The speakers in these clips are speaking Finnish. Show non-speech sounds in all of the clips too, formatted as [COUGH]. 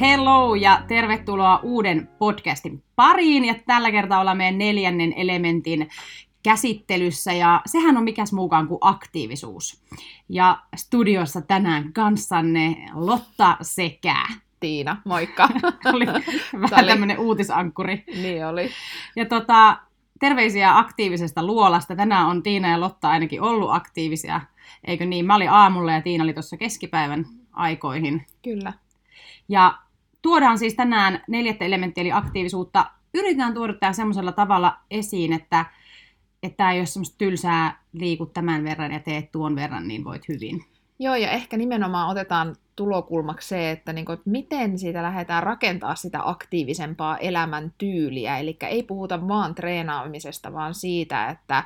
Hello ja tervetuloa uuden podcastin pariin. Ja tällä kertaa ollaan meidän neljännen elementin käsittelyssä ja sehän on mikäs muukaan kuin aktiivisuus. Ja studiossa tänään kanssanne Lotta sekä Tiina, moikka. [LAUGHS] oli [LAUGHS] vähän tämmöinen uutisankkuri. Niin oli. Ja tota, terveisiä aktiivisesta luolasta. Tänään on Tiina ja Lotta ainakin ollut aktiivisia, eikö niin? Mä olin aamulla ja Tiina oli tuossa keskipäivän aikoihin. Kyllä. Ja tuodaan siis tänään neljättä elementtiä, eli aktiivisuutta. Yritetään tuoda tämä semmoisella tavalla esiin, että että tämä ei ole semmoista tylsää, liikut tämän verran ja teet tuon verran, niin voit hyvin. Joo, ja ehkä nimenomaan otetaan tulokulmaksi se, että, niin kuin, miten siitä lähdetään rakentaa sitä aktiivisempaa elämäntyyliä. Eli ei puhuta vaan treenaamisesta, vaan siitä, että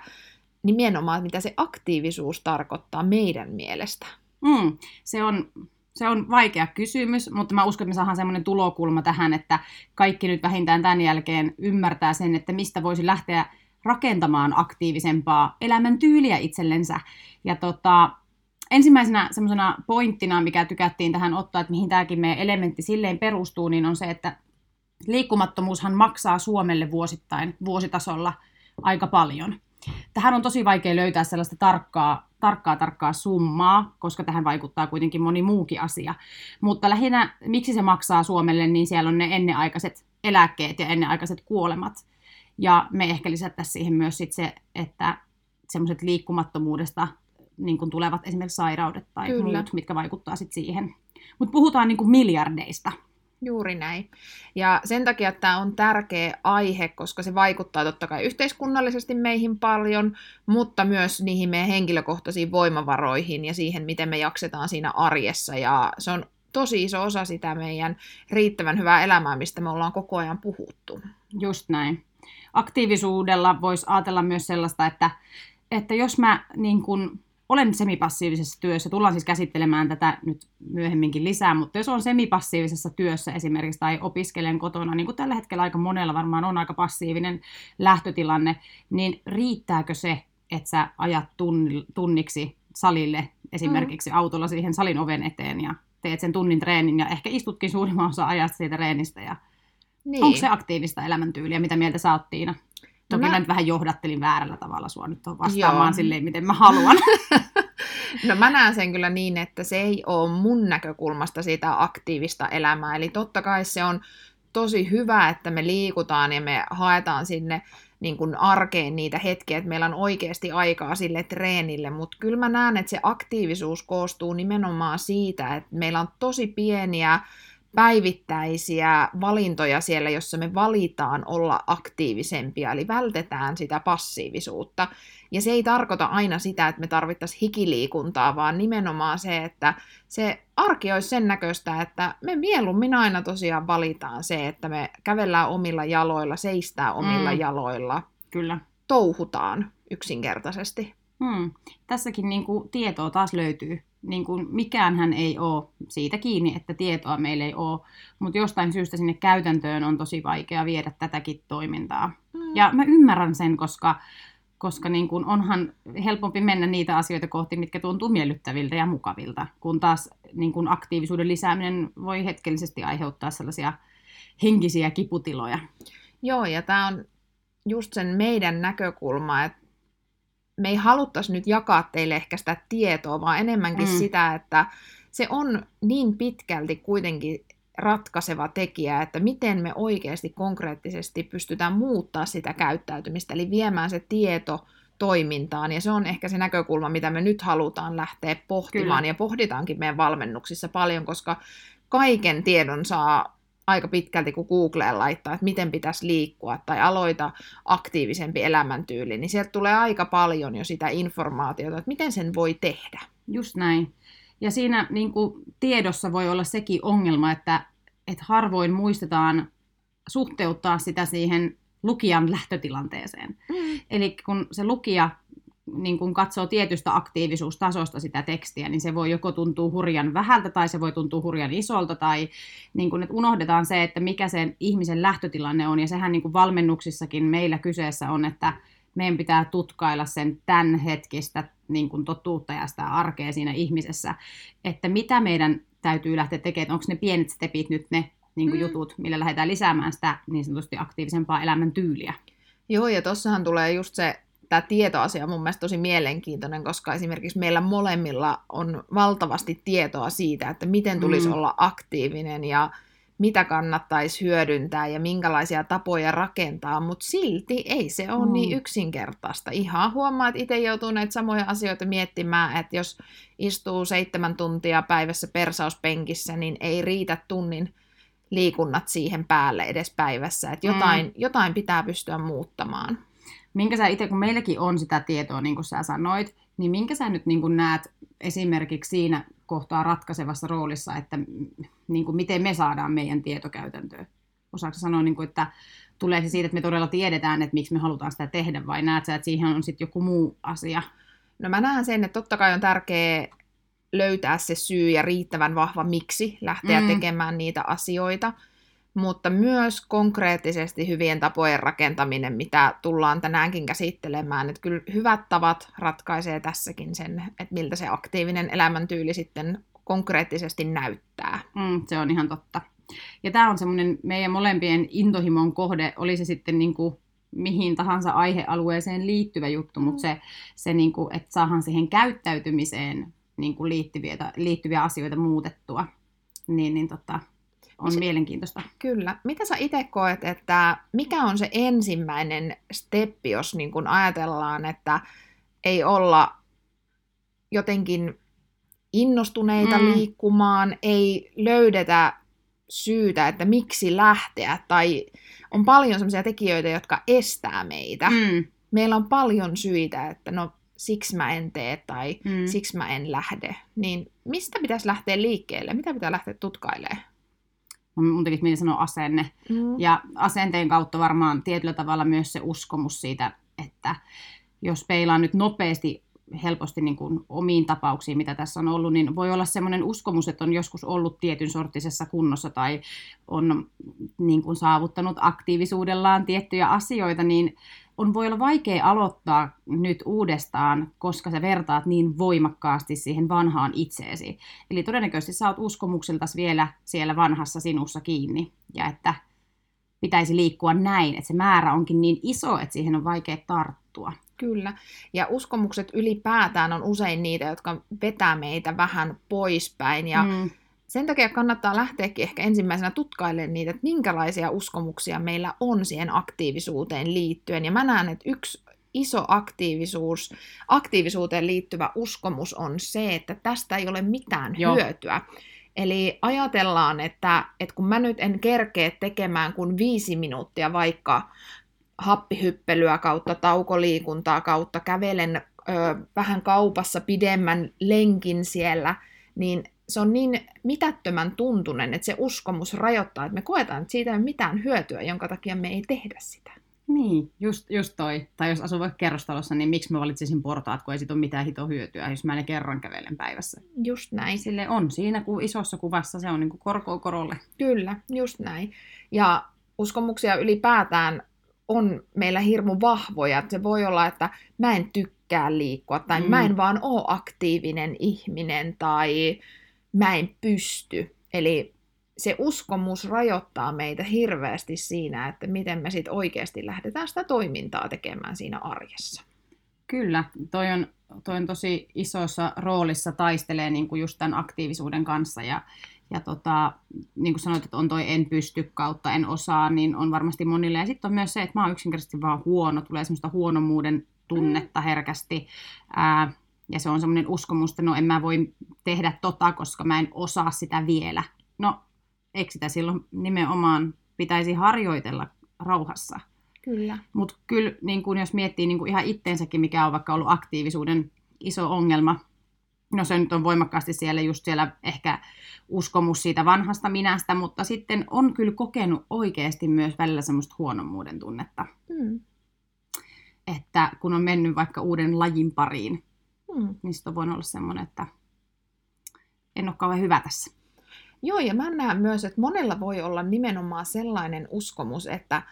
nimenomaan, mitä se aktiivisuus tarkoittaa meidän mielestä. Mm, se on se on vaikea kysymys, mutta mä uskon, että me saadaan semmoinen tulokulma tähän, että kaikki nyt vähintään tämän jälkeen ymmärtää sen, että mistä voisi lähteä rakentamaan aktiivisempaa elämäntyyliä itsellensä. Ja tota, ensimmäisenä semmoisena pointtina, mikä tykättiin tähän ottaa, että mihin tämäkin meidän elementti silleen perustuu, niin on se, että liikkumattomuushan maksaa Suomelle vuosittain vuositasolla aika paljon. Tähän on tosi vaikea löytää sellaista tarkkaa, tarkkaa, tarkkaa summaa, koska tähän vaikuttaa kuitenkin moni muukin asia. Mutta lähinnä, miksi se maksaa Suomelle, niin siellä on ne ennenaikaiset eläkkeet ja ennenaikaiset kuolemat. Ja me ehkä lisättäisiin siihen myös sit se, että semmoiset liikkumattomuudesta niin kuin tulevat esimerkiksi sairaudet tai Kyllä. muut, mitkä vaikuttaa sit siihen. Mutta puhutaan niin kuin miljardeista. Juuri näin. Ja sen takia tämä on tärkeä aihe, koska se vaikuttaa totta kai yhteiskunnallisesti meihin paljon, mutta myös niihin meidän henkilökohtaisiin voimavaroihin ja siihen, miten me jaksetaan siinä arjessa. Ja se on tosi iso osa sitä meidän riittävän hyvää elämää, mistä me ollaan koko ajan puhuttu. Just näin aktiivisuudella voisi ajatella myös sellaista, että, että jos mä niin kun, olen semipassiivisessa työssä, tullaan siis käsittelemään tätä nyt myöhemminkin lisää, mutta jos on semipassiivisessa työssä esimerkiksi tai opiskelen kotona, niin kuin tällä hetkellä aika monella varmaan on aika passiivinen lähtötilanne, niin riittääkö se, että sä ajat tunniksi salille esimerkiksi mm. autolla siihen salin oven eteen ja teet sen tunnin treenin ja ehkä istutkin suurimman osa ajasta siitä treenistä ja niin. Onko se aktiivista elämäntyyliä? Mitä mieltä sä oot, Tiina? Toki mä... mä nyt vähän johdattelin väärällä tavalla sua nyt vastaamaan Joo. silleen, miten mä haluan. [LAUGHS] no mä näen sen kyllä niin, että se ei ole mun näkökulmasta siitä aktiivista elämää. Eli totta kai se on tosi hyvä, että me liikutaan ja me haetaan sinne niin kuin arkeen niitä hetkiä, että meillä on oikeasti aikaa sille treenille, mutta kyllä mä näen, että se aktiivisuus koostuu nimenomaan siitä, että meillä on tosi pieniä päivittäisiä valintoja siellä, jossa me valitaan olla aktiivisempia, eli vältetään sitä passiivisuutta. Ja se ei tarkoita aina sitä, että me tarvittaisiin hikiliikuntaa, vaan nimenomaan se, että se arki olisi sen näköistä, että me mieluummin aina tosiaan valitaan se, että me kävellään omilla jaloilla, seistää omilla mm. jaloilla. Kyllä. Touhutaan yksinkertaisesti. Hmm. Tässäkin niin kuin, tietoa taas löytyy niin kuin mikäänhän ei ole siitä kiinni, että tietoa meillä ei ole, mutta jostain syystä sinne käytäntöön on tosi vaikea viedä tätäkin toimintaa. Mm. Ja mä ymmärrän sen, koska, koska niin kuin onhan helpompi mennä niitä asioita kohti, mitkä tuntuu miellyttäviltä ja mukavilta, kun taas niin kuin aktiivisuuden lisääminen voi hetkellisesti aiheuttaa sellaisia henkisiä kiputiloja. Joo, ja tämä on just sen meidän näkökulma, että me ei haluttaisi nyt jakaa teille ehkä sitä tietoa, vaan enemmänkin mm. sitä, että se on niin pitkälti kuitenkin ratkaiseva tekijä, että miten me oikeasti konkreettisesti pystytään muuttaa sitä käyttäytymistä, eli viemään se tieto toimintaan, ja se on ehkä se näkökulma, mitä me nyt halutaan lähteä pohtimaan, Kyllä. ja pohditaankin meidän valmennuksissa paljon, koska kaiken tiedon saa aika pitkälti, kun Googleen laittaa, että miten pitäisi liikkua tai aloita aktiivisempi elämäntyyli, niin sieltä tulee aika paljon jo sitä informaatiota, että miten sen voi tehdä. Just näin. Ja siinä niin kuin, tiedossa voi olla sekin ongelma, että, että harvoin muistetaan suhteuttaa sitä siihen lukijan lähtötilanteeseen. Mm. Eli kun se lukija niin kun katsoo tietystä aktiivisuustasosta sitä tekstiä, niin se voi joko tuntua hurjan vähältä tai se voi tuntua hurjan isolta tai niin kun, että unohdetaan se, että mikä sen ihmisen lähtötilanne on ja sehän niin valmennuksissakin meillä kyseessä on, että meidän pitää tutkailla sen tämän hetkistä niin kuin totuutta ja sitä arkea siinä ihmisessä, että mitä meidän täytyy lähteä tekemään, onko ne pienet stepit nyt ne niin kuin Mm. jutut, millä lähdetään lisäämään sitä niin sanotusti aktiivisempaa elämäntyyliä. Joo, ja tossahan tulee just se, tämä tietoasia on mun mielestä tosi mielenkiintoinen, koska esimerkiksi meillä molemmilla on valtavasti tietoa siitä, että miten tulisi Mm. olla aktiivinen ja mitä kannattaisi hyödyntää ja minkälaisia tapoja rakentaa, mutta silti ei se ole Mm. niin yksinkertaista. Ihan huomaa, että itse joutuu näitä samoja asioita miettimään, että jos istuu seitsemän tuntia päivässä persauspenkissä, niin ei riitä tunnin liikunnat siihen päälle edes päivässä. Että Mm. jotain, jotain pitää pystyä muuttamaan. Minkä sä itse, kun meilläkin on sitä tietoa, niin kuin sä sanoit, niin minkä sä nyt niin kuin näet esimerkiksi siinä kohtaa ratkaisevassa roolissa, että niin kuin miten me saadaan meidän tietokäytäntöön? Osaatko sanoa, niin kuin, että tuleeko se siitä, että me todella tiedetään, että miksi me halutaan sitä tehdä, vai näet sä, että siihen on sitten joku muu asia? No mä näen sen, että totta kai on tärkeää löytää se syy ja riittävän vahva miksi lähteä mm. tekemään niitä asioita, mutta myös konkreettisesti hyvien tapojen rakentaminen, mitä tullaan tänäänkin käsittelemään. Että kyllä hyvät tavat ratkaisee tässäkin sen, että miltä se aktiivinen elämäntyyli sitten konkreettisesti näyttää. Mm, se on ihan totta. Ja tämä on semmoinen meidän molempien intohimon kohde, oli se sitten niin kuin mihin tahansa aihealueeseen liittyvä juttu, mutta se, se niin kuin, että saadaan siihen käyttäytymiseen niin kuin liittyviä, liittyviä asioita muutettua, niin, niin tota, on Se- mielenkiintoista. Kyllä. Mitä sä itse koet, että mikä on se ensimmäinen steppi, jos niin kun ajatellaan, että ei olla jotenkin innostuneita Mm. liikkumaan, ei löydetä syytä, että miksi lähteä, tai on paljon sellaisia tekijöitä, jotka estää meitä. Mm, Meillä on paljon syitä, että no siksi mä en tee tai mm. siksi mä en lähde. Niin mistä pitäisi lähteä liikkeelle? Mitä pitää lähteä tutkailemaan? Mun tekisi mieli sanoa asenne. Mm. Ja asenteen kautta varmaan tietyllä tavalla myös se uskomus siitä, että jos peilaan nyt nopeasti helposti niin kuin omiin tapauksiin, mitä tässä on ollut, niin voi olla semmoinen uskomus, että on joskus ollut tietyn sorttisessa kunnossa tai on niin kuin saavuttanut aktiivisuudellaan tiettyjä asioita, niin on voi olla vaikea aloittaa nyt uudestaan, koska sä vertaat niin voimakkaasti siihen vanhaan itseesi. Eli todennäköisesti sä oot uskomuksiltas vielä siellä vanhassa sinussa kiinni, ja että pitäisi liikkua näin, että se määrä onkin niin iso, että siihen on vaikea tarttua. Kyllä. Ja uskomukset ylipäätään on usein niitä, jotka vetää meitä vähän poispäin. Ja mm. Sen takia kannattaa lähteäkin ehkä ensimmäisenä tutkailemaan niitä, että minkälaisia uskomuksia meillä on siihen aktiivisuuteen liittyen. Ja mä näen, että yksi iso aktiivisuus, aktiivisuuteen liittyvä uskomus on se, että tästä ei ole mitään Joo. hyötyä. Eli ajatellaan, että, että kun mä nyt en kerkeä tekemään kuin viisi minuuttia vaikka happihyppelyä kautta taukoliikuntaa kautta kävelen ö, vähän kaupassa pidemmän lenkin siellä, niin se on niin mitättömän tuntunen, että se uskomus rajoittaa, että me koetaan, että siitä ei ole mitään hyötyä, jonka takia me ei tehdä sitä. niin, just, just toi. Tai jos asuu vaikka kerrostalossa, niin miksi mä valitsisin portaat, kun ei siitä ole mitään hito hyötyä, jos mä ne kerran kävelen päivässä. Just näin. Sille on siinä kuin isossa kuvassa, se on niin kuin korkoa korolle. Kyllä, just näin. Ja uskomuksia ylipäätään on meillä hirmu vahvoja. Se voi olla, että mä en tykkää liikkua, tai Mm. mm. mä en vaan ole aktiivinen ihminen, tai mä en pysty. Eli se uskomus rajoittaa meitä hirveästi siinä, että miten me sitten oikeasti lähdetään sitä toimintaa tekemään siinä arjessa. Kyllä, toi on, toi on tosi isossa roolissa taistelee niin kuin just tämän aktiivisuuden kanssa ja, ja tota, niin kuin sanoit, että on toi en pysty kautta, en osaa, niin on varmasti monille. Ja sitten on myös se, että mä oon yksinkertaisesti vaan huono, tulee semmoista huonomuuden tunnetta herkästi. Ää, ja se on semmoinen uskomus, että no en mä voi tehdä tota, koska mä en osaa sitä vielä. No, eikö sitä silloin nimenomaan pitäisi harjoitella rauhassa? Kyllä. Mutta kyllä niin kun jos miettii niin kun ihan itteensäkin, mikä on vaikka ollut aktiivisuuden iso ongelma, no se nyt on voimakkaasti siellä just siellä ehkä uskomus siitä vanhasta minästä, mutta sitten on kyllä kokenut oikeasti myös välillä semmoista huonommuuden tunnetta, Mm. että kun on mennyt vaikka uuden lajin pariin, Mm. niin sitten on voinut olla semmoinen, että en ole kauhean hyvä tässä. Joo, ja mä näen myös, että monella voi olla nimenomaan sellainen uskomus, että,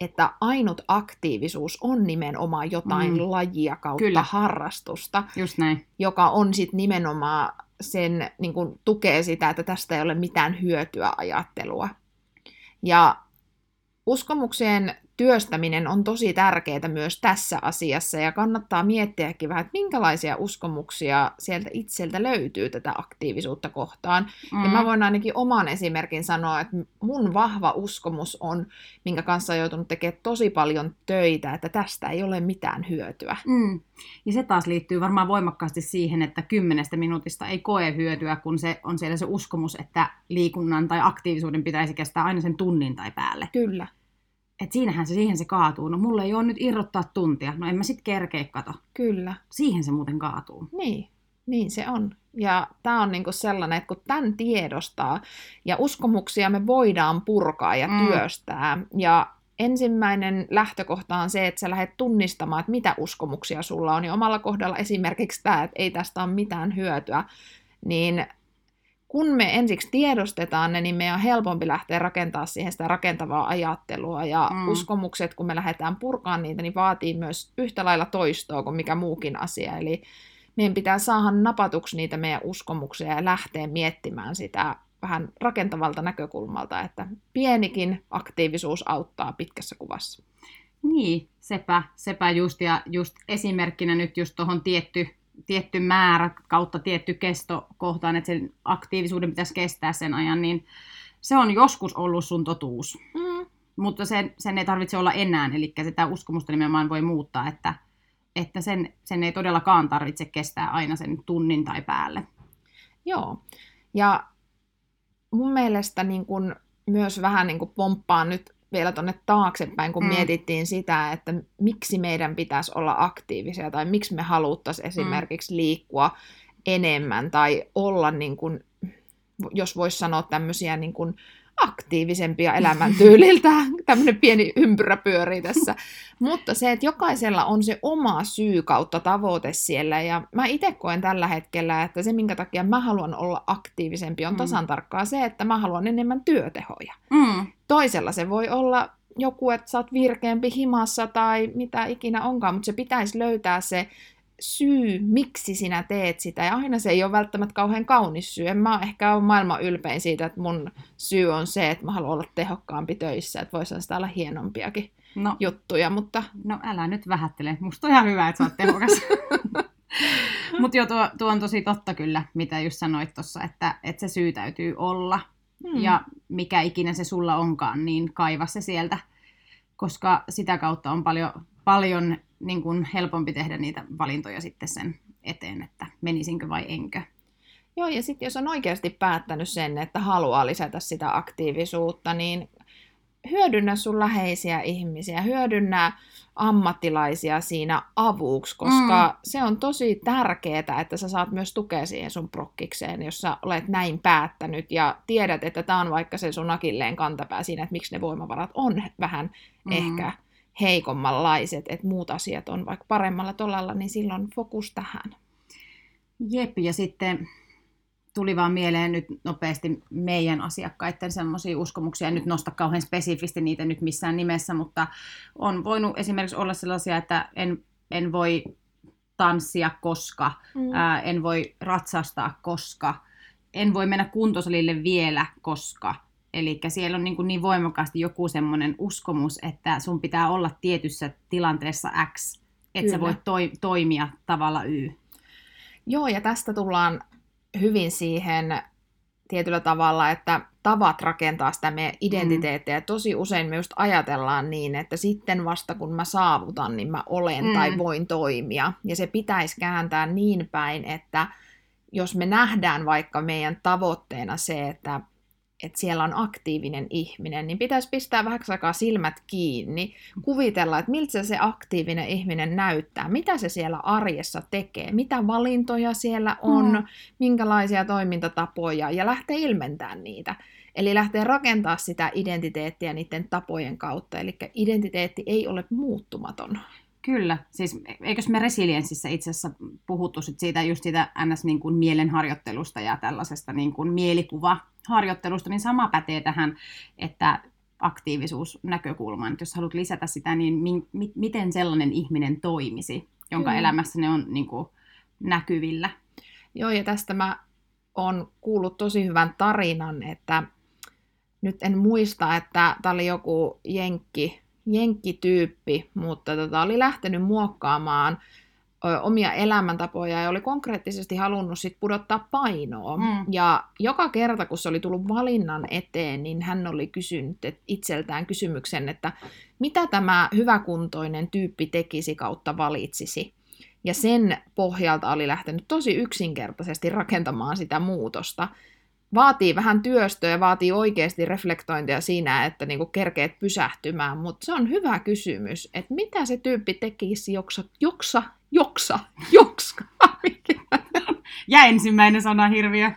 että ainut aktiivisuus on nimenomaan jotain Mm. lajia kautta Kyllä. Harrastusta, Just näin. joka on sitten nimenomaan sen, niin kun, tukee sitä, että tästä ei ole mitään hyötyä ajattelua. Ja uskomuksien työstäminen on tosi tärkeää myös tässä asiassa ja kannattaa miettiäkin vähän, että minkälaisia uskomuksia sieltä itseltä löytyy tätä aktiivisuutta kohtaan. Mm. Ja mä voin ainakin oman esimerkin sanoa, että mun vahva uskomus on, minkä kanssa on joutunut tekemään tosi paljon töitä, että tästä ei ole mitään hyötyä. Mm. Ja se taas liittyy varmaan voimakkaasti siihen, että kymmenestä minuutista ei koe hyötyä, kun se on siellä se uskomus, että liikunnan tai aktiivisuuden pitäisi kestää aina sen tunnin tai päälle. Kyllä että siinähän se, siihen se kaatuu. No mulla ei ole nyt irrottaa tuntia. No en mä sit kerkeä kato. Kyllä. Siihen se muuten kaatuu. Niin, niin se on. Ja tämä on niinku sellainen, että kun tämän tiedostaa, ja uskomuksia me voidaan purkaa ja mm. työstää, ja ensimmäinen lähtökohta on se, että sä lähdet tunnistamaan, että mitä uskomuksia sulla on, ja omalla kohdalla esimerkiksi tämä, että ei tästä ole mitään hyötyä, niin kun me ensiksi tiedostetaan ne, niin meidän on helpompi lähteä rakentaa siihen sitä rakentavaa ajattelua. Ja mm. uskomukset, kun me lähdetään purkaan niitä, niin vaatii myös yhtä lailla toistoa kuin mikä muukin asia. Eli meidän pitää saada napatuksi niitä meidän uskomuksia ja lähteä miettimään sitä vähän rakentavalta näkökulmalta, että pienikin aktiivisuus auttaa pitkässä kuvassa. Niin, sepä, sepä just, ja just esimerkkinä nyt just tuohon tietty tietty määrä kautta tietty kesto kohtaan, että sen aktiivisuuden pitäisi kestää sen ajan, niin se on joskus ollut sun totuus. Mm. Mutta sen, sen ei tarvitse olla enää, eli sitä uskomusta nimenomaan voi muuttaa, että, että sen, sen ei todellakaan tarvitse kestää aina sen tunnin tai päälle. Joo, ja mun mielestä niin kun myös vähän niin pomppaan nyt vielä tuonne taaksepäin, kun mm. mietittiin sitä, että miksi meidän pitäisi olla aktiivisia tai miksi me haluttaisiin mm. esimerkiksi liikkua enemmän tai olla, niin kuin, jos voisi sanoa tämmöisiä niin kuin aktiivisempia elämäntyyliltä. [LAUGHS] Tämmöinen pieni ympyrä pyörii tässä. Mutta se, että jokaisella on se oma syy kautta tavoite siellä. Ja mä itse koen tällä hetkellä, että se, minkä takia mä haluan olla aktiivisempi, on mm. tasan tarkkaa se, että mä haluan enemmän työtehoja. Mm. Toisella se voi olla joku, että sä oot virkeämpi himassa tai mitä ikinä onkaan, mutta se pitäisi löytää se syy, miksi sinä teet sitä. Ja aina se ei ole välttämättä kauhean kaunis syy. En mä ehkä ole maailman ylpein siitä, että mun syy on se, että mä haluan olla tehokkaampi töissä. Että voisi sitä olla hienompiakin no, juttuja, mutta... No älä nyt vähättele. Musta on ihan hyvä, että sä oot tehokas. [LAUGHS] mutta joo, tuo, tuo, on tosi totta kyllä, mitä just sanoit tuossa, että, että se syy täytyy olla. Hmm. Ja mikä ikinä se sulla onkaan, niin kaiva se sieltä, koska sitä kautta on paljon, paljon niin kuin helpompi tehdä niitä valintoja sitten sen eteen, että menisinkö vai enkö. Joo, ja sitten jos on oikeasti päättänyt sen, että haluaa lisätä sitä aktiivisuutta, niin hyödynnä sun läheisiä ihmisiä, hyödynnä ammattilaisia siinä avuksi, koska mm. se on tosi tärkeää, että sä saat myös tukea siihen sun prokkikseen, jos sä olet näin päättänyt ja tiedät, että tämä on vaikka se sun akilleen kantapää siinä, että miksi ne voimavarat on vähän mm. ehkä heikommanlaiset, että muut asiat on vaikka paremmalla tolalla, niin silloin fokus tähän. Jep, ja sitten tuli vaan mieleen nyt nopeasti meidän asiakkaiden semmoisia uskomuksia, en nyt nosta kauhean spesifisti niitä nyt missään nimessä, mutta on voinut esimerkiksi olla sellaisia, että en, en voi tanssia koska, mm. ää, en voi ratsastaa koska, en voi mennä kuntosalille vielä koska, Eli siellä on niin, kuin niin voimakkaasti joku semmoinen uskomus, että sun pitää olla tietyssä tilanteessa X, että sä voit toi, toimia tavalla Y. Joo, ja tästä tullaan hyvin siihen tietyllä tavalla, että tavat rakentaa sitä meidän identiteettiä. Mm. Tosi usein me just ajatellaan niin, että sitten vasta kun mä saavutan, niin mä olen mm. tai voin toimia. Ja se pitäisi kääntää niin päin, että jos me nähdään vaikka meidän tavoitteena se, että että siellä on aktiivinen ihminen, niin pitäisi pistää vähän aikaa silmät kiinni, kuvitella, että miltä se aktiivinen ihminen näyttää, mitä se siellä arjessa tekee, mitä valintoja siellä on, mm. minkälaisia toimintatapoja, ja lähteä ilmentämään niitä. Eli lähtee rakentaa sitä identiteettiä niiden tapojen kautta, eli identiteetti ei ole muuttumaton. Kyllä, siis eikös me resilienssissä itse asiassa puhuttu sit siitä just siitä ns. Niin kuin mielenharjoittelusta ja tällaisesta niin kuin mielikuvaharjoittelusta, niin sama pätee tähän, että aktiivisuusnäkökulmaan, että jos haluat lisätä sitä, niin mi- mi- miten sellainen ihminen toimisi, jonka mm. elämässä ne on niin kuin, näkyvillä. Joo, ja tästä mä oon kuullut tosi hyvän tarinan, että nyt en muista, että tämä oli joku jenkki, jenkkityyppi, mutta tota, oli lähtenyt muokkaamaan omia elämäntapoja ja oli konkreettisesti halunnut sit pudottaa painoa. Mm. Ja joka kerta, kun se oli tullut valinnan eteen, niin hän oli kysynyt itseltään kysymyksen, että mitä tämä hyväkuntoinen tyyppi tekisi kautta valitsisi. Ja sen pohjalta oli lähtenyt tosi yksinkertaisesti rakentamaan sitä muutosta. Vaatii vähän työstöä ja vaatii oikeasti reflektointia siinä, että niinku kerkeet pysähtymään, mutta se on hyvä kysymys, että mitä se tyyppi tekisi joksa, joksa, joksa, jokska. [LAUGHS] Ja ensimmäinen sana hirviö.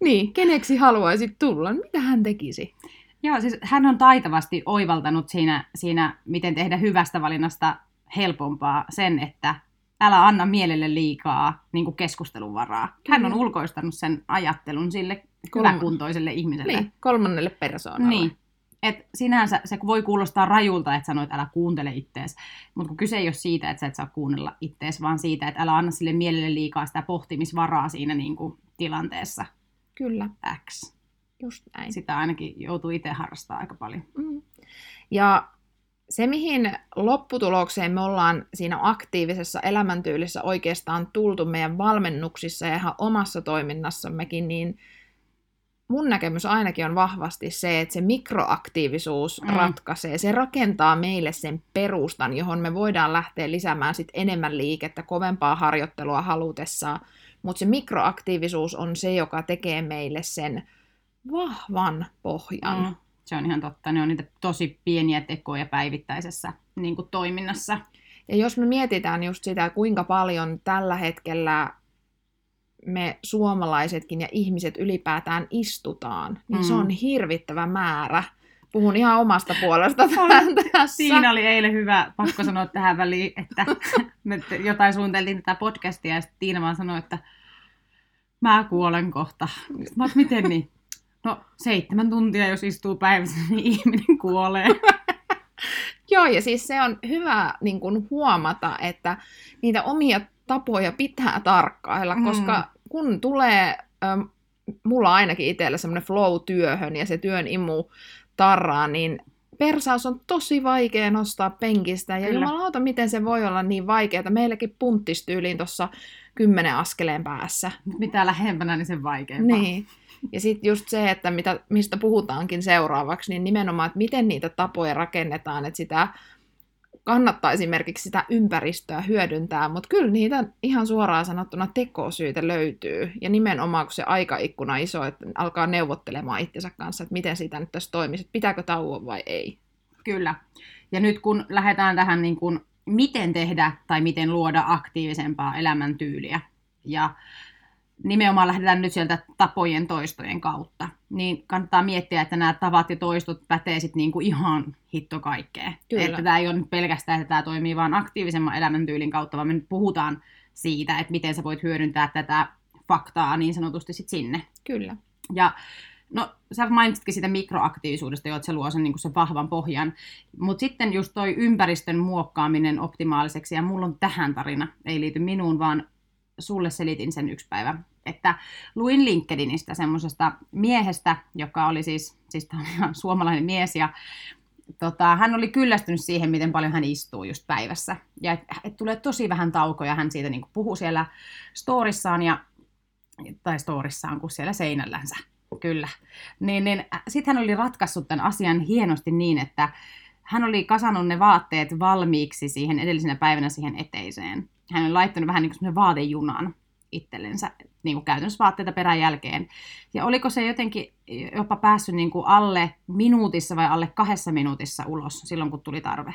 niin, keneksi haluaisit tulla? Mitä hän tekisi? Joo, siis hän on taitavasti oivaltanut siinä, siinä, miten tehdä hyvästä valinnasta helpompaa sen, että älä anna mielelle liikaa niin kuin keskustelun varaa. Hän on ulkoistanut sen ajattelun sille hyväkuntoiselle ihmiselle. Niin, kolmannelle persoonalle. Niin. Et sinänsä se voi kuulostaa rajulta, että sanoit, älä kuuntele ittees. Mutta kun kyse ei ole siitä, että sä et saa kuunnella ittees, vaan siitä, että älä anna sille mielelle liikaa sitä pohtimisvaraa siinä niin kuin tilanteessa Kyllä, X. just näin. Sitä ainakin joutuu itse harrastamaan aika paljon. Mm. Ja se, mihin lopputulokseen me ollaan siinä aktiivisessa elämäntyylissä oikeastaan tultu meidän valmennuksissa ja ihan omassa toiminnassammekin, niin mun näkemys ainakin on vahvasti se, että se mikroaktiivisuus Mm. ratkaisee. Se rakentaa meille sen perustan, johon me voidaan lähteä lisäämään sit enemmän liikettä, kovempaa harjoittelua halutessaan. Mutta se mikroaktiivisuus on se, joka tekee meille sen vahvan pohjan. Mm. Se on ihan totta. Ne on niitä tosi pieniä tekoja päivittäisessä niin kuin toiminnassa. Ja jos me mietitään just sitä, kuinka paljon tällä hetkellä me suomalaisetkin ja ihmiset ylipäätään istutaan, niin mm. se Mm. on hirvittävä määrä. Puhun ihan omasta puolesta [LAUGHS] tässä. Siinä oli eilen hyvä, pakko sanoa tähän väliin, että [LAUGHS] me jotain suunniteltiin tätä podcastia ja sitten Tiina vaan sanoi, että mä kuolen kohta. Mä oot, miten niin? No seitsemän tuntia, jos istuu päivässä, niin ihminen kuolee. [LAUGHS] Joo, ja siis se on hyvä niin kuin huomata, että niitä omia tapoja pitää tarkkailla, Mm. koska kun tulee, ähm, mulla ainakin itsellä semmoinen flow työhön ja se työn imu tarraa, niin persaus on tosi vaikea nostaa penkistä. Ja Kyllä. jumalauta, miten se voi olla niin vaikeaa. Meilläkin punttistyyliin tuossa kymmenen askeleen päässä. Mitä lähempänä, niin sen vaikeampaa. Niin. Ja sitten just se, että mitä, mistä puhutaankin seuraavaksi, niin nimenomaan, että miten niitä tapoja rakennetaan, että sitä kannattaa esimerkiksi sitä ympäristöä hyödyntää, mutta kyllä niitä ihan suoraan sanottuna tekosyitä löytyy. Ja nimenomaan, kun se aikaikkuna iso, että alkaa neuvottelemaan itsensä kanssa, että miten sitä nyt tässä toimisi, että pitääkö tauon vai ei. Kyllä. Ja nyt kun lähdetään tähän, niin kuin, miten tehdä tai miten luoda aktiivisempaa elämäntyyliä, ja nimenomaan lähdetään nyt sieltä tapojen toistojen kautta, niin kannattaa miettiä, että nämä tavat ja toistot pätee sitten niin kuin ihan hitto kaikkeen. Kyllä. Että tämä ei ole nyt pelkästään, että tämä toimii vain aktiivisemman elämäntyylin kautta, vaan me nyt puhutaan siitä, että miten sä voit hyödyntää tätä faktaa niin sanotusti sit sinne. Kyllä. Ja no, sä mainitsitkin sitä mikroaktiivisuudesta jo, että se luo sen, niin sen vahvan pohjan. Mutta sitten just toi ympäristön muokkaaminen optimaaliseksi, ja mulla on tähän tarina, ei liity minuun, vaan sulle selitin sen yksi päivä. Että luin LinkedInistä semmoisesta miehestä, joka oli siis, siis tää on ihan suomalainen mies, ja tota, hän oli kyllästynyt siihen, miten paljon hän istuu just päivässä. Ja et, et tulee tosi vähän taukoja, hän siitä niin puhuu siellä storissaan, ja, tai storissaan kuin siellä seinällänsä. Kyllä. Niin, niin sitten hän oli ratkaissut tämän asian hienosti niin, että hän oli kasannut ne vaatteet valmiiksi siihen edellisenä päivänä siihen eteiseen. Hän oli laittanut vähän niin kuin vaatejunan itsellensä, niin kuin käytännössä vaatteita perän jälkeen. Ja oliko se jotenkin jopa päässyt niin kuin alle minuutissa vai alle kahdessa minuutissa ulos silloin, kun tuli tarve?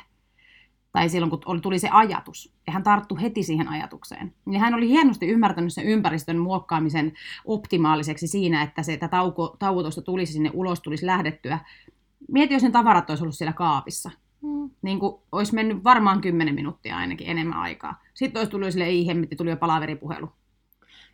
Tai silloin, kun tuli se ajatus. Ja hän tarttui heti siihen ajatukseen. Ja hän oli hienosti ymmärtänyt sen ympäristön muokkaamisen optimaaliseksi siinä, että se että tauko, tauotosta tulisi sinne ulos, tulisi lähdettyä. Mieti, jos ne tavarat olisi ollut siellä kaapissa. Mm. Niin kuin olisi mennyt varmaan 10 minuuttia ainakin enemmän aikaa. Sitten olisi tullut sille ei hemmetti, tuli jo palaveripuhelu.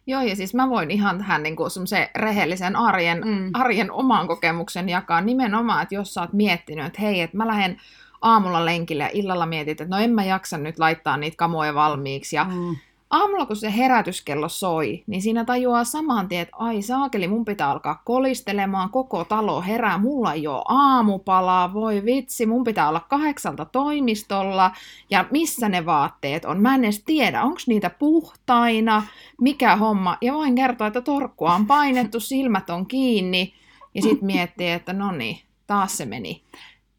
Joo, ja siis mä voin ihan tähän niin kuin rehellisen arjen, Mm. arjen oman kokemuksen jakaa nimenomaan, että jos sä oot miettinyt, että hei, että mä lähden aamulla lenkille ja illalla mietit, että no en mä jaksa nyt laittaa niitä kamoja valmiiksi ja Mm. Aamulla kun se herätyskello soi, niin siinä tajuaa saman tien, että ai saakeli, mun pitää alkaa kolistelemaan, koko talo herää, mulla ei ole aamupalaa, voi vitsi, mun pitää olla kahdeksalta toimistolla, ja missä ne vaatteet on, mä en edes tiedä, onko niitä puhtaina, mikä homma, ja voin kertoa, että torkkua on painettu, silmät on kiinni, ja sitten miettii, että no niin, taas se meni.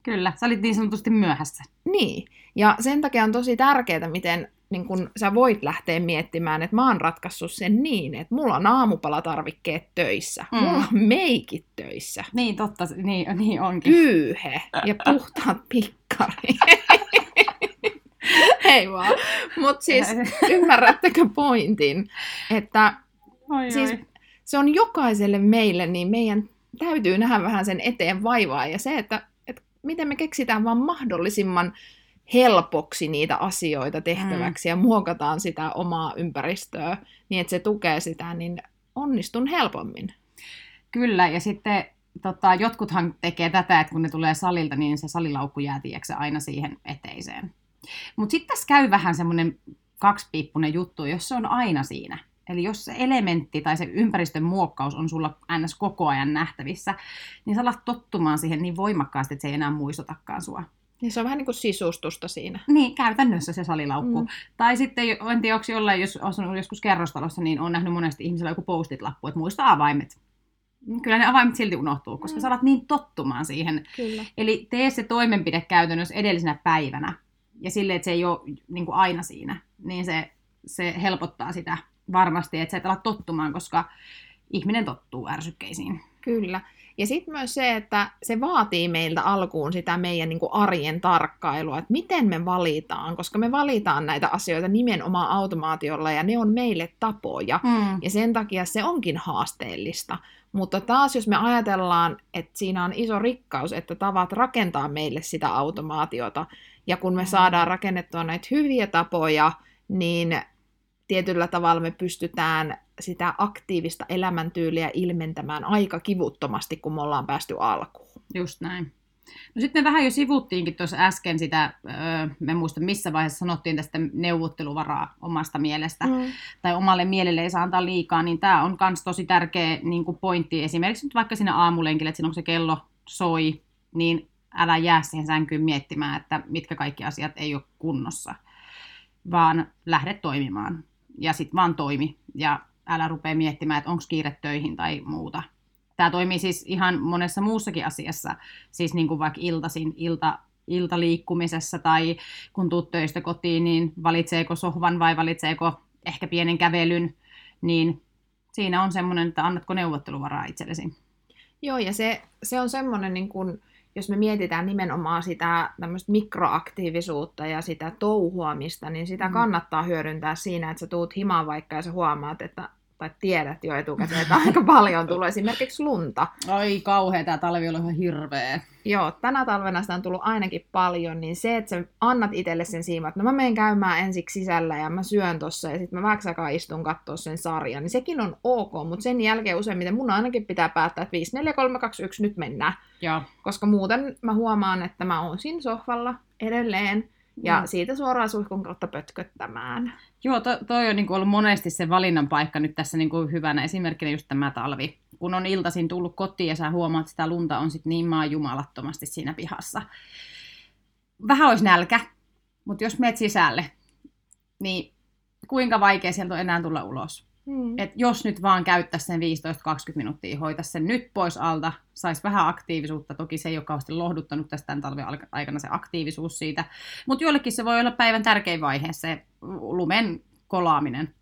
Kyllä, sä olit niin sanotusti myöhässä. Niin, ja sen takia on tosi tärkeää, miten niin kun sä voit lähteä miettimään, että mä oon ratkaissut sen niin, että mulla on aamupalatarvikkeet töissä, mm. mulla on meikit töissä. Niin, totta, niin, niin onkin. Pyyhe ja puhtaat pikkari. Ei vaan. Mutta siis ymmärrättekö pointin, että oi, siis oi. se on jokaiselle meille, niin meidän täytyy nähdä vähän sen eteen vaivaa ja se, että, että miten me keksitään vaan mahdollisimman helpoksi niitä asioita tehtäväksi mm. ja muokataan sitä omaa ympäristöä niin, että se tukee sitä, niin onnistun helpommin. Kyllä, ja sitten tota, jotkuthan tekee tätä, että kun ne tulee salilta, niin se salilaukku jää tiiäksä, aina siihen eteiseen. Mutta sitten tässä käy vähän semmoinen kaksipiippunen juttu, jos se on aina siinä. Eli jos se elementti tai se ympäristön muokkaus on sulla ns. koko ajan nähtävissä, niin sä alat tottumaan siihen niin voimakkaasti, että se ei enää muistutakaan sua. Niin se on vähän niin kuin sisustusta siinä. Niin, käytännössä se salilaukku. Mm. Tai sitten, en tiedä, onko jollain, jos on joskus kerrostalossa, niin on nähnyt monesti ihmisellä joku postit-lappu, että muista avaimet. Kyllä ne avaimet silti unohtuu, koska mm. sä alat niin tottumaan siihen. Kyllä. Eli tee se toimenpide käytännössä edellisenä päivänä. Ja sille, että se ei ole niin kuin aina siinä, niin se, se helpottaa sitä varmasti, että sä et ala tottumaan, koska ihminen tottuu ärsykkeisiin. Kyllä. Ja sitten myös se, että se vaatii meiltä alkuun sitä meidän niin kuin arjen tarkkailua, että miten me valitaan, koska me valitaan näitä asioita nimenomaan automaatiolla ja ne on meille tapoja. Mm. Ja sen takia se onkin haasteellista. Mutta taas jos me ajatellaan, että siinä on iso rikkaus, että tavat rakentaa meille sitä automaatiota, ja kun me saadaan rakennettua näitä hyviä tapoja, niin tietyllä tavalla me pystytään sitä aktiivista elämäntyyliä ilmentämään aika kivuttomasti, kun me ollaan päästy alkuun. Just näin. No sitten me vähän jo sivuttiinkin tuossa äsken sitä, öö, me muista missä vaiheessa sanottiin tästä neuvotteluvaraa omasta mielestä, Mm. tai omalle mielelle ei saa antaa liikaa, niin tämä on myös tosi tärkeä niin kuin pointti. Esimerkiksi nyt vaikka siinä aamulenkillä, että silloin kun se kello soi, niin älä jää siihen sänkyyn miettimään, että mitkä kaikki asiat ei ole kunnossa, vaan lähde toimimaan. Ja sitten vaan toimi, ja älä rupea miettimään, että onko kiire töihin tai muuta. Tämä toimii siis ihan monessa muussakin asiassa, siis niin kuin vaikka iltaisin, ilta, iltaliikkumisessa tai kun tuut töistä kotiin, niin valitseeko sohvan vai valitseeko ehkä pienen kävelyn, niin siinä on semmoinen, että annatko neuvotteluvaraa itsellesi. Joo, ja se, se on semmoinen, niin kun, jos me mietitään nimenomaan sitä tämmöistä mikroaktiivisuutta ja sitä touhuamista, niin sitä Mm. kannattaa hyödyntää siinä, että sä tuut himaan vaikka ja sä huomaat, että tai tiedät jo etukäteen, että aika paljon [LAUGHS] tulee esimerkiksi lunta. Ai kauhea, tämä talvi on ihan hirveä. Joo, tänä talvena sitä on tullut ainakin paljon, niin se, että sä annat itselle sen siiman, että no mä menen käymään ensiksi sisällä ja mä syön tossa ja sitten mä vähäksi aikaa istun katsoa sen sarjan, niin sekin on ok, mutta sen jälkeen useimmiten mun ainakin pitää päättää, että 5, 4, 3, 2, 1, nyt mennään. Joo. Koska muuten mä huomaan, että mä oon siinä sohvalla edelleen ja Mm. siitä suoraan suihkun kautta pötköttämään. Joo, to, toi on niin ollut monesti se valinnan paikka nyt tässä niin kuin hyvänä esimerkkinä just tämä talvi. Kun on iltaisin tullut kotiin ja sä huomaat, että sitä lunta on sitten niin maan jumalattomasti siinä pihassa. Vähän olisi nälkä, mutta jos meet sisälle, niin kuinka vaikea sieltä on enää tulla ulos. Hmm. Et jos nyt vaan käyttäisi sen 15-20 minuuttia, hoitaisi sen nyt pois alta, saisi vähän aktiivisuutta. Toki se ei ole kauheasti lohduttanut tästä tämän talven aikana se aktiivisuus siitä. Mutta joillekin se voi olla päivän tärkein vaihe, se lumen kolaaminen.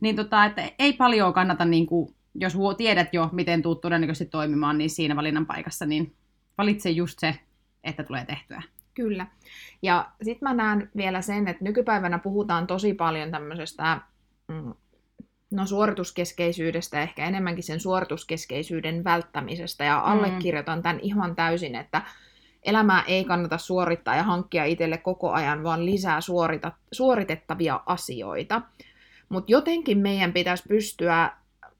Niin tota, että ei paljon kannata, niin kuin, jos tiedät jo, miten tuut todennäköisesti toimimaan, niin siinä valinnan paikassa, niin valitse just se, että tulee tehtyä. Kyllä. Ja sitten mä näen vielä sen, että nykypäivänä puhutaan tosi paljon tämmöisestä mm, no, suorituskeskeisyydestä, ehkä enemmänkin sen suorituskeskeisyyden välttämisestä, ja allekirjoitan tämän ihan täysin, että elämää ei kannata suorittaa ja hankkia itselle koko ajan, vaan lisää suorita, suoritettavia asioita. Mutta jotenkin meidän pitäisi pystyä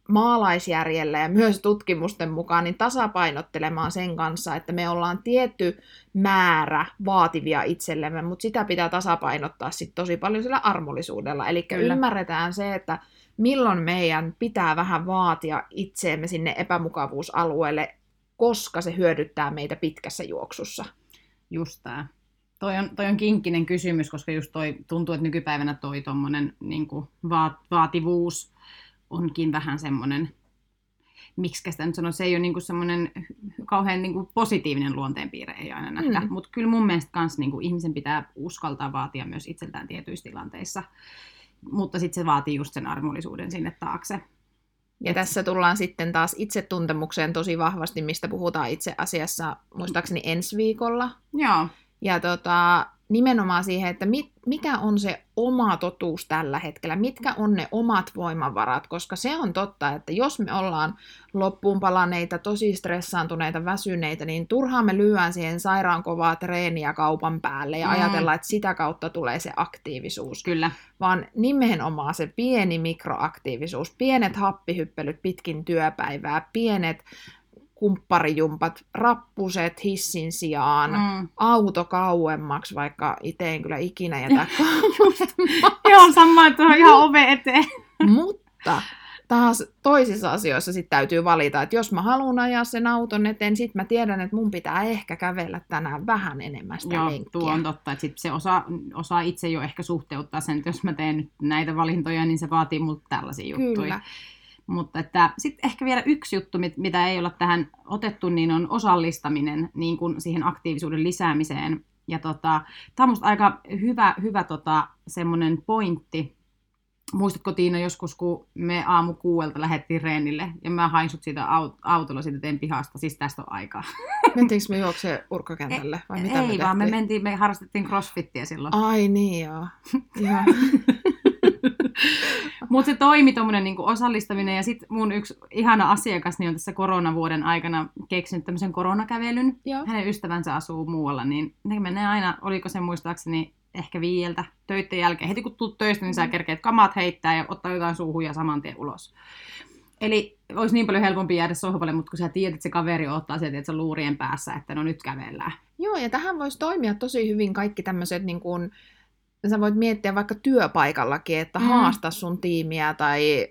maalaisjärjellä ja myös tutkimusten mukaan niin tasapainottelemaan sen kanssa, että me ollaan tietty määrä vaativia itsellemme, mutta sitä pitää tasapainottaa sitten tosi paljon sillä armollisuudella. Eli ymmärretään se, että milloin meidän pitää vähän vaatia itseemme sinne epämukavuusalueelle, koska se hyödyttää meitä pitkässä juoksussa. Just tämä. Toi on, toi on kinkkinen kysymys, koska just toi, tuntuu, että nykypäivänä toi tommonen niin vaat, vaativuus onkin vähän semmoinen, miksi sitä nyt sanon, se ei ole niin semmoinen kauhean niin positiivinen luonteenpiirre, ei aina nähdä. Mm. Mutta kyllä mun mielestä kans niin ihmisen pitää uskaltaa vaatia myös itseltään tietyissä tilanteissa. Mutta sitten se vaatii just sen armollisuuden sinne taakse. Ja tässä tullaan sitten taas itsetuntemukseen tosi vahvasti, mistä puhutaan itse asiassa muistaakseni ensi viikolla. Joo. Ja tota, nimenomaan siihen, että mit, mikä on se oma totuus tällä hetkellä, mitkä on ne omat voimavarat, koska se on totta, että jos me ollaan loppuun palaneita, tosi stressaantuneita, väsyneitä, niin turhaan me lyöään siihen sairaankovaa treeniä kaupan päälle ja mm. ajatellaan, että sitä kautta tulee se aktiivisuus. Kyllä. Vaan nimenomaan se pieni mikroaktiivisuus, pienet happihyppelyt pitkin työpäivää, pienet kumpparijumpat, rappuset hissin sijaan, mm. auto kauemmaksi, vaikka itse en kyllä ikinä jätä [LAUGHS] Joo, [LAUGHS] sama, että on ihan ove eteen. [LAUGHS] Mutta taas toisissa asioissa sitten täytyy valita, että jos mä haluan ajaa sen auton eteen, sitten mä tiedän, että mun pitää ehkä kävellä tänään vähän enemmän sitä Joo, lenkkiä. tuo on totta, että sit se osaa, osaa itse jo ehkä suhteuttaa sen, että jos mä teen nyt näitä valintoja, niin se vaatii multa tällaisia Kyllä. Mutta että sitten ehkä vielä yksi juttu, mitä ei olla tähän otettu, niin on osallistaminen niin kuin siihen aktiivisuuden lisäämiseen. Ja tota, tämä on musta aika hyvä, hyvä tota, semmoinen pointti. Muistatko Tiina joskus, kun me aamu kuuelta lähdettiin reenille ja mä hain sut siitä autolla siitä teen pihasta, siis tästä on aikaa. [LAUGHS] Mentiinkö me juoksee urkkakentälle vai mitä Ei me vaan me mentiin, me harrastettiin crossfittiä silloin. Ai niin joo. [LAUGHS] Mutta se toimi tuommoinen niinku osallistaminen ja sitten mun yksi ihana asiakas niin on tässä koronavuoden aikana keksinyt tämmöisen koronakävelyn. Joo. Hänen ystävänsä asuu muualla, niin ne menee aina, oliko se muistaakseni ehkä viieltä töiden jälkeen. Heti kun tulet töistä, niin sä mm. kerkeet kamat heittää ja ottaa jotain suuhun ja saman tien ulos. Eli olisi niin paljon helpompi jäädä sohvalle, mutta kun sä tiedät, että se kaveri ottaa sieltä että se luurien päässä, että no nyt kävellään. Joo, ja tähän voisi toimia tosi hyvin kaikki tämmöiset niin kuin, sä voit miettiä vaikka työpaikallakin, että mm. haasta sun tiimiä tai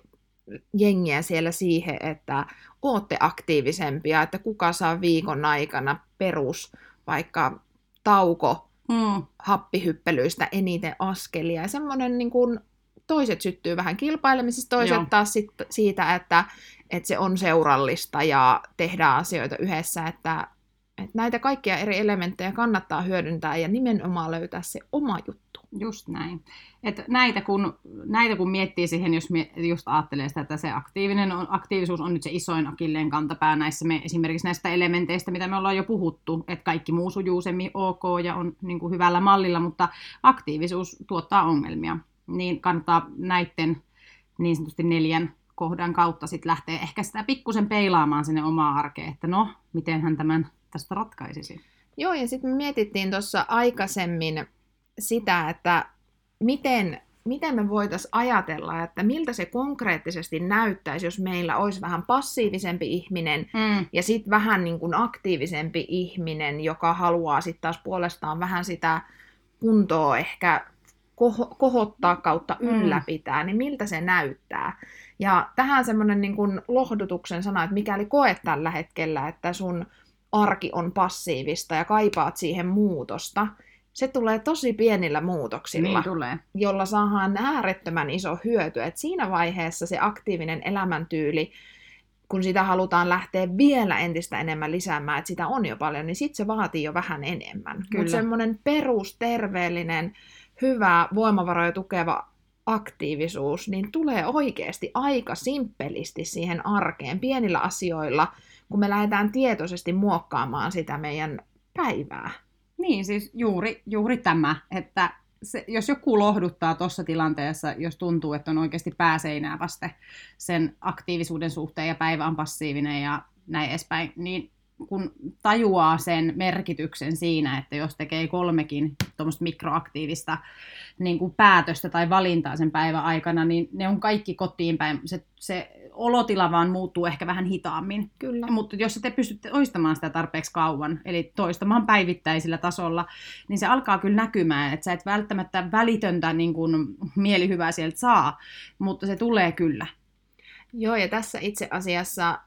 jengiä siellä siihen, että ootte aktiivisempia, että kuka saa viikon aikana perus vaikka tauko mm. happihyppelyistä eniten askelia. Ja semmoinen niin kuin, toiset syttyy vähän kilpailemisesta, toiset Joo. taas sit siitä, että, että se on seurallista ja tehdään asioita yhdessä, että että näitä kaikkia eri elementtejä kannattaa hyödyntää ja nimenomaan löytää se oma juttu. Just näin. Et näitä, kun, näitä kun miettii siihen, jos mie, just ajattelee sitä, että se aktiivinen on, aktiivisuus on nyt se isoin akilleen kantapää näissä me, esimerkiksi näistä elementeistä, mitä me ollaan jo puhuttu, että kaikki muu sujuu semmi ok ja on niin kuin hyvällä mallilla, mutta aktiivisuus tuottaa ongelmia. Niin kannattaa näiden niin sanotusti neljän kohdan kautta sitten lähteä ehkä sitä pikkusen peilaamaan sinne omaa arkeen, että no, miten hän tämän tästä ratkaisisi. Joo, ja sitten me mietittiin tuossa aikaisemmin sitä, että miten, miten me voitaisiin ajatella, että miltä se konkreettisesti näyttäisi, jos meillä olisi vähän passiivisempi ihminen mm. ja sitten vähän niin kuin aktiivisempi ihminen, joka haluaa sitten taas puolestaan vähän sitä kuntoa ehkä koho- kohottaa kautta mm. ylläpitää, mm. niin miltä se näyttää. Ja tähän semmoinen niin kuin lohdutuksen sana, että mikäli koet tällä hetkellä, että sun arki on passiivista ja kaipaat siihen muutosta, se tulee tosi pienillä muutoksilla, niin tulee. jolla saadaan äärettömän iso hyöty. Et siinä vaiheessa se aktiivinen elämäntyyli, kun sitä halutaan lähteä vielä entistä enemmän lisäämään, että sitä on jo paljon, niin sitten se vaatii jo vähän enemmän. Mutta semmoinen perusterveellinen, hyvä, voimavaroja tukeva aktiivisuus, niin tulee oikeasti aika simppelisti siihen arkeen, pienillä asioilla – kun me lähdetään tietoisesti muokkaamaan sitä meidän päivää. Niin, siis juuri, juuri tämä, että se, jos joku lohduttaa tuossa tilanteessa, jos tuntuu, että on oikeasti pääseinää vaste sen aktiivisuuden suhteen ja päivä on passiivinen ja näin edespäin, niin kun tajuaa sen merkityksen siinä, että jos tekee kolmekin tuommoista mikroaktiivista niin kuin päätöstä tai valintaa sen päivän aikana, niin ne on kaikki kotiin päin. Se, se olotila vaan muuttuu ehkä vähän hitaammin. Kyllä. Mutta jos te pystytte toistamaan sitä tarpeeksi kauan, eli toistamaan päivittäisillä tasolla, niin se alkaa kyllä näkymään, että sä et välttämättä välitöntä niin kuin, mielihyvää sieltä saa, mutta se tulee kyllä. Joo, ja tässä itse asiassa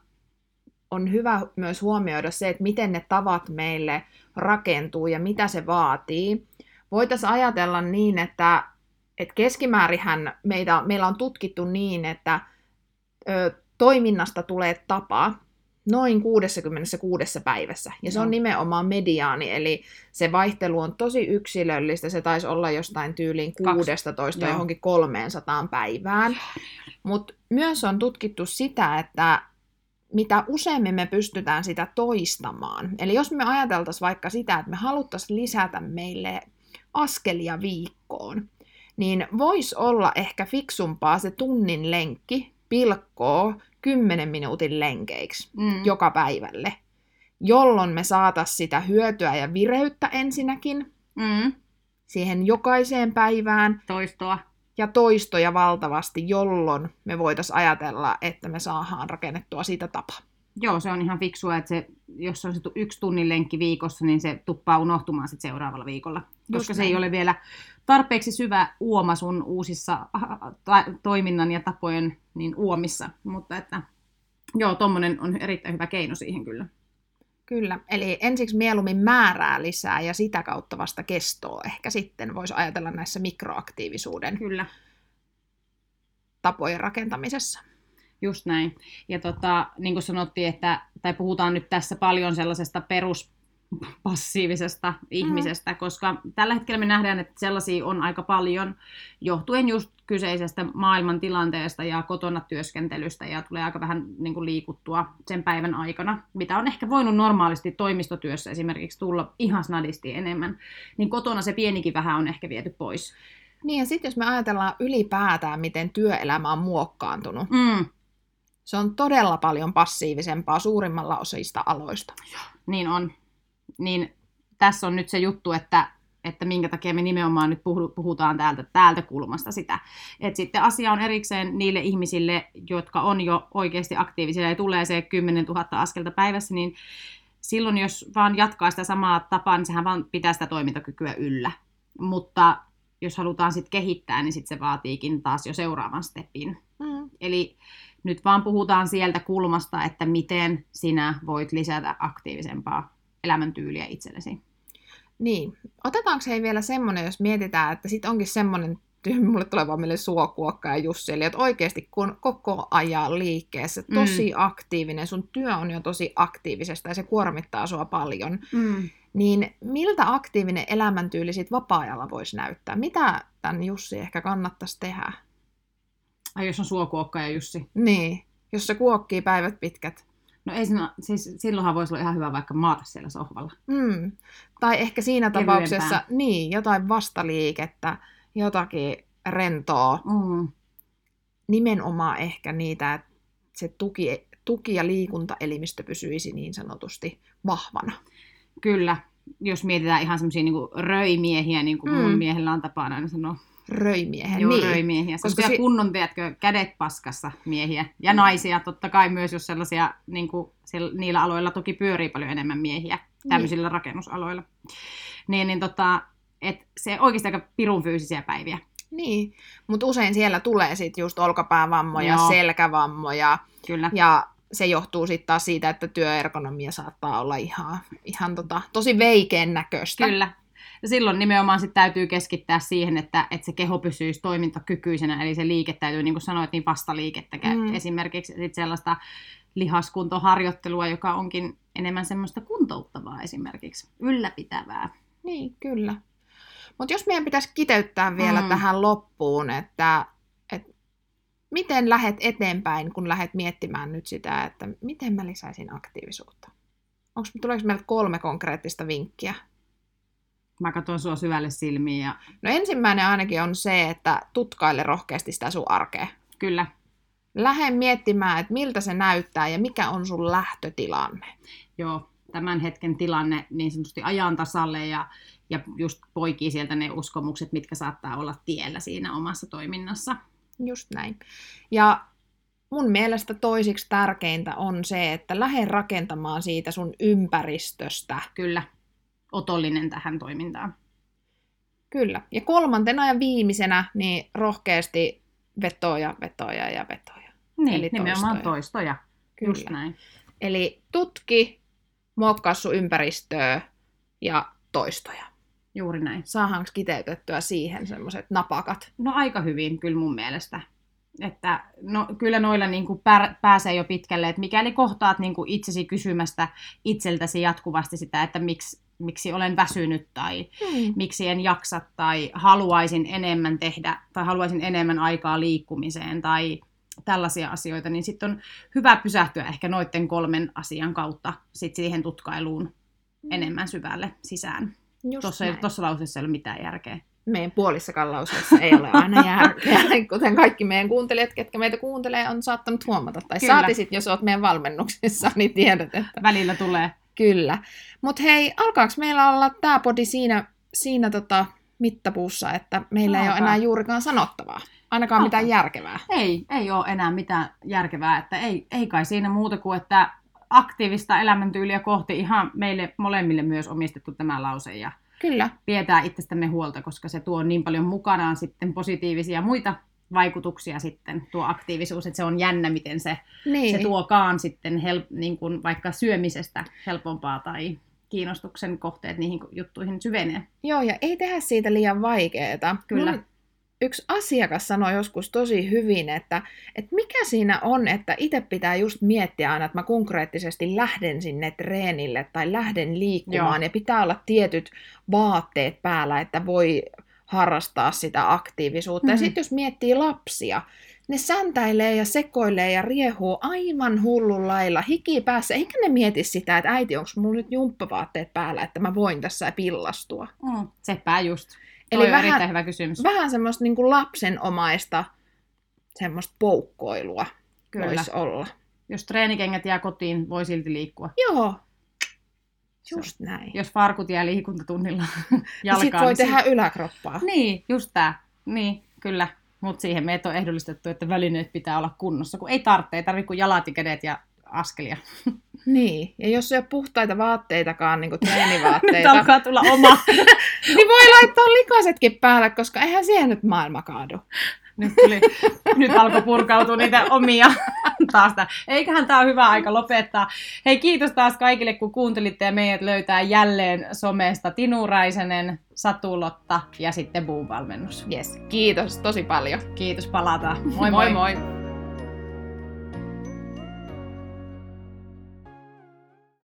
on hyvä myös huomioida se, että miten ne tavat meille rakentuu ja mitä se vaatii. Voitaisiin ajatella niin, että, että keskimäärihän meitä, meillä on tutkittu niin, että ö, toiminnasta tulee tapa noin 66 päivässä. Ja se on nimenomaan mediaani, eli se vaihtelu on tosi yksilöllistä. Se taisi olla jostain tyyliin 16 Joo. johonkin 300 päivään. Mutta myös on tutkittu sitä, että mitä useammin me pystytään sitä toistamaan. Eli jos me ajateltaisiin vaikka sitä, että me haluttaisiin lisätä meille askelia viikkoon, niin voisi olla ehkä fiksumpaa se tunnin lenkki pilkkoa 10 minuutin lenkeiksi mm. joka päivälle, jolloin me saataisiin sitä hyötyä ja vireyttä ensinnäkin mm. siihen jokaiseen päivään. Toistoa. Ja toistoja valtavasti, jolloin me voitaisiin ajatella, että me saadaan rakennettua siitä tapa. Joo, se on ihan fiksua, että se, jos on se yksi tunnin lenkki viikossa, niin se tuppaa unohtumaan sitten seuraavalla viikolla. Koska Just se näin. ei ole vielä tarpeeksi syvä uoma sun uusissa toiminnan ja tapojen niin uomissa. Mutta että joo, tuommoinen on erittäin hyvä keino siihen kyllä. Kyllä, eli ensiksi mieluummin määrää lisää ja sitä kautta vasta kestoa ehkä sitten voisi ajatella näissä mikroaktiivisuuden Kyllä. tapojen rakentamisessa. Just näin. Ja tota, niin kuin sanottiin, että, tai puhutaan nyt tässä paljon sellaisesta perus passiivisesta ihmisestä, mm. koska tällä hetkellä me nähdään, että sellaisia on aika paljon johtuen just kyseisestä maailman tilanteesta ja kotona työskentelystä ja tulee aika vähän niin kuin liikuttua sen päivän aikana, mitä on ehkä voinut normaalisti toimistotyössä esimerkiksi tulla ihan snadisti enemmän, niin kotona se pienikin vähän on ehkä viety pois. Niin ja sitten jos me ajatellaan ylipäätään, miten työelämä on muokkaantunut, mm. se on todella paljon passiivisempaa suurimmalla osista aloista. Niin on niin tässä on nyt se juttu, että, että minkä takia me nimenomaan nyt puhutaan täältä, täältä kulmasta sitä. Että sitten asia on erikseen niille ihmisille, jotka on jo oikeasti aktiivisia ja tulee se 10 000 askelta päivässä, niin silloin jos vaan jatkaa sitä samaa tapaa, niin sehän vaan pitää sitä toimintakykyä yllä. Mutta jos halutaan sitten kehittää, niin sitten se vaatiikin taas jo seuraavan stepin. Mm. Eli nyt vaan puhutaan sieltä kulmasta, että miten sinä voit lisätä aktiivisempaa elämäntyyliä itsellesi. Niin. Otetaanko hei vielä semmoinen, jos mietitään, että sitten onkin semmoinen mulle tulee vaan meille suokuokka ja Jussi, eli että oikeasti kun koko ajan liikkeessä, mm. tosi mm. aktiivinen, sun työ on jo tosi aktiivisesta ja se kuormittaa sua paljon, mm. niin miltä aktiivinen elämäntyyli sit vapaa-ajalla voisi näyttää? Mitä tämän Jussi ehkä kannattaisi tehdä? Ai jos on suokuokka ja Jussi. Niin, jos se kuokkii päivät pitkät. No ei siinä, siis silloinhan voisi olla ihan hyvä vaikka maata siellä sohvalla. Mm. Tai ehkä siinä Kevyempää. tapauksessa niin, jotain vastaliikettä, jotakin rentoa. Mm. Nimenomaan ehkä niitä, että se tuki, tuki- ja liikuntaelimistö pysyisi niin sanotusti vahvana. Kyllä, jos mietitään ihan semmoisia niin röimiehiä, niin kuin mm. mun miehellä on tapana aina sanoa röimiehen. Joo, niin. röimiehiä. Koska si- kunnon, tiedätkö, kädet paskassa miehiä. Ja mm. naisia totta kai myös, jos sellaisia, niin kuin, siellä, niillä aloilla toki pyörii paljon enemmän miehiä, tämmöisillä niin. rakennusaloilla. Niin, niin tota, et se oikeasti aika pirun fyysisiä päiviä. Niin, mutta usein siellä tulee sitten just olkapäävammoja, Joo. selkävammoja. Kyllä. Ja se johtuu sitten taas siitä, että työergonomia saattaa olla ihan, ihan tota, tosi veikeen näköistä. Kyllä, ja silloin nimenomaan sit täytyy keskittää siihen, että, että se keho pysyisi toimintakykyisenä, eli se liike täytyy, niin kuin sanoit, niin vastaliikettä mm. esimerkiksi sit sellaista lihaskuntoharjoittelua, joka onkin enemmän semmoista kuntouttavaa esimerkiksi, ylläpitävää. Niin, kyllä. Mutta jos meidän pitäisi kiteyttää vielä mm. tähän loppuun, että, että miten lähet eteenpäin, kun lähdet miettimään nyt sitä, että miten mä lisäisin aktiivisuutta? Onko, tuleeko meiltä kolme konkreettista vinkkiä? Mä katson sua syvälle silmiin. Ja... No ensimmäinen ainakin on se, että tutkaile rohkeasti sitä sun arkea. Kyllä. Lähde miettimään, että miltä se näyttää ja mikä on sun lähtötilanne. Joo, tämän hetken tilanne niin sanotusti ajan tasalle ja, ja just poikii sieltä ne uskomukset, mitkä saattaa olla tiellä siinä omassa toiminnassa. Just näin. Ja mun mielestä toisiksi tärkeintä on se, että lähde rakentamaan siitä sun ympäristöstä. Kyllä, otollinen tähän toimintaan. Kyllä. Ja kolmantena ja viimeisenä, niin rohkeasti vetoja, vetoja ja vetoja. Niin, Eli nimenomaan toistoja. toistoja. Kyllä. Just näin. Eli tutki, muokkaa sun ympäristöä ja toistoja. Juuri näin. Saadaanko kiteytettyä siihen semmoiset napakat? No aika hyvin kyllä mun mielestä. Että no, kyllä noilla niin kuin pär, pääsee jo pitkälle, että mikäli kohtaat niin kuin itsesi kysymästä itseltäsi jatkuvasti sitä, että miksi, miksi olen väsynyt tai Hmm. miksi en jaksa tai haluaisin enemmän tehdä tai haluaisin enemmän aikaa liikkumiseen tai tällaisia asioita, niin sitten on hyvä pysähtyä ehkä noiden kolmen asian kautta sit siihen tutkailuun enemmän syvälle sisään. Tuossa, lauseessa ei ole mitään järkeä. meidän puolissakaan lauseessa ei ole aina järkeä, [LAUGHS] kuten kaikki meidän kuuntelijat, ketkä meitä kuuntelee, on saattanut huomata. Tai Kyllä. saati sit, jos oot meidän valmennuksissa, niin tiedät, että Välillä tulee. Kyllä. Mutta hei, alkaako meillä olla tämä podi siinä, siinä tota mittapuussa, että meillä ei ole Alkaa. enää juurikaan sanottavaa? Ainakaan Alkaa. mitään järkevää. Ei, ei ole enää mitään järkevää, että ei, ei kai siinä muuta kuin, että aktiivista elämäntyyliä kohti ihan meille molemmille myös omistettu tämä lause ja Kyllä. pidetään itsestämme huolta, koska se tuo niin paljon mukanaan sitten positiivisia muita vaikutuksia sitten tuo aktiivisuus, että se on jännä, miten se, Niin. se tuokaan sitten hel, niin kuin vaikka syömisestä helpompaa tai kiinnostuksen kohteet niihin juttuihin syvenee. Joo, ja ei tehdä siitä liian vaikeeta. Kyllä. Mun yksi asiakas sanoi joskus tosi hyvin, että, että mikä siinä on, että itse pitää just miettiä aina, että mä konkreettisesti lähden sinne treenille tai lähden liikkumaan, Joo. ja pitää olla tietyt vaatteet päällä, että voi harrastaa sitä aktiivisuutta. Ja Mhm. sitten jos miettii lapsia, ne säntäilee ja sekoilee ja riehuu aivan hullun lailla hiki päässä, eikä ne mieti sitä, että äiti, onko mulla nyt jumppavaatteet päällä, että mä voin tässä pillastua. Mm. Sepä just. Eli Eli on vähän- erittäin hyvä kysymys. Vähän semmoista niin kuin lapsenomaista semmoista poukkoilua Kyllä. voisi olla. Jos treenikengät jää kotiin, voi silti liikkua. Joo, just näin. Jos farkut jää liikuntatunnilla [LAUGHS] Ja jalkaan. sitten voi niin tehdä yläkroppaa. Niin, just tää. Niin, kyllä. Mutta siihen meitä on ehdollistettu, että välineet pitää olla kunnossa, kun ei tarvitse, ei tarvitse kuin jalat ja kädet ja askelia. [LAUGHS] Niin, ja jos ei ole puhtaita vaatteitakaan, niin kuin [LAUGHS] Nyt treenivaatteita, alkaa tulla oma. niin voi laittaa likasetkin päälle, koska eihän siihen nyt maailma kaadu. Nyt, tuli, nyt alkoi purkautua niitä omia [LAUGHS] taas. Eiköhän tämä ole hyvä aika lopettaa. Hei, kiitos taas kaikille, kun kuuntelitte ja meidät löytää jälleen somesta Tinu Räisenen, Satulotta ja sitten Boom-valmennus. Yes, kiitos tosi paljon. Kiitos, palataan. Moi moi. moi. moi.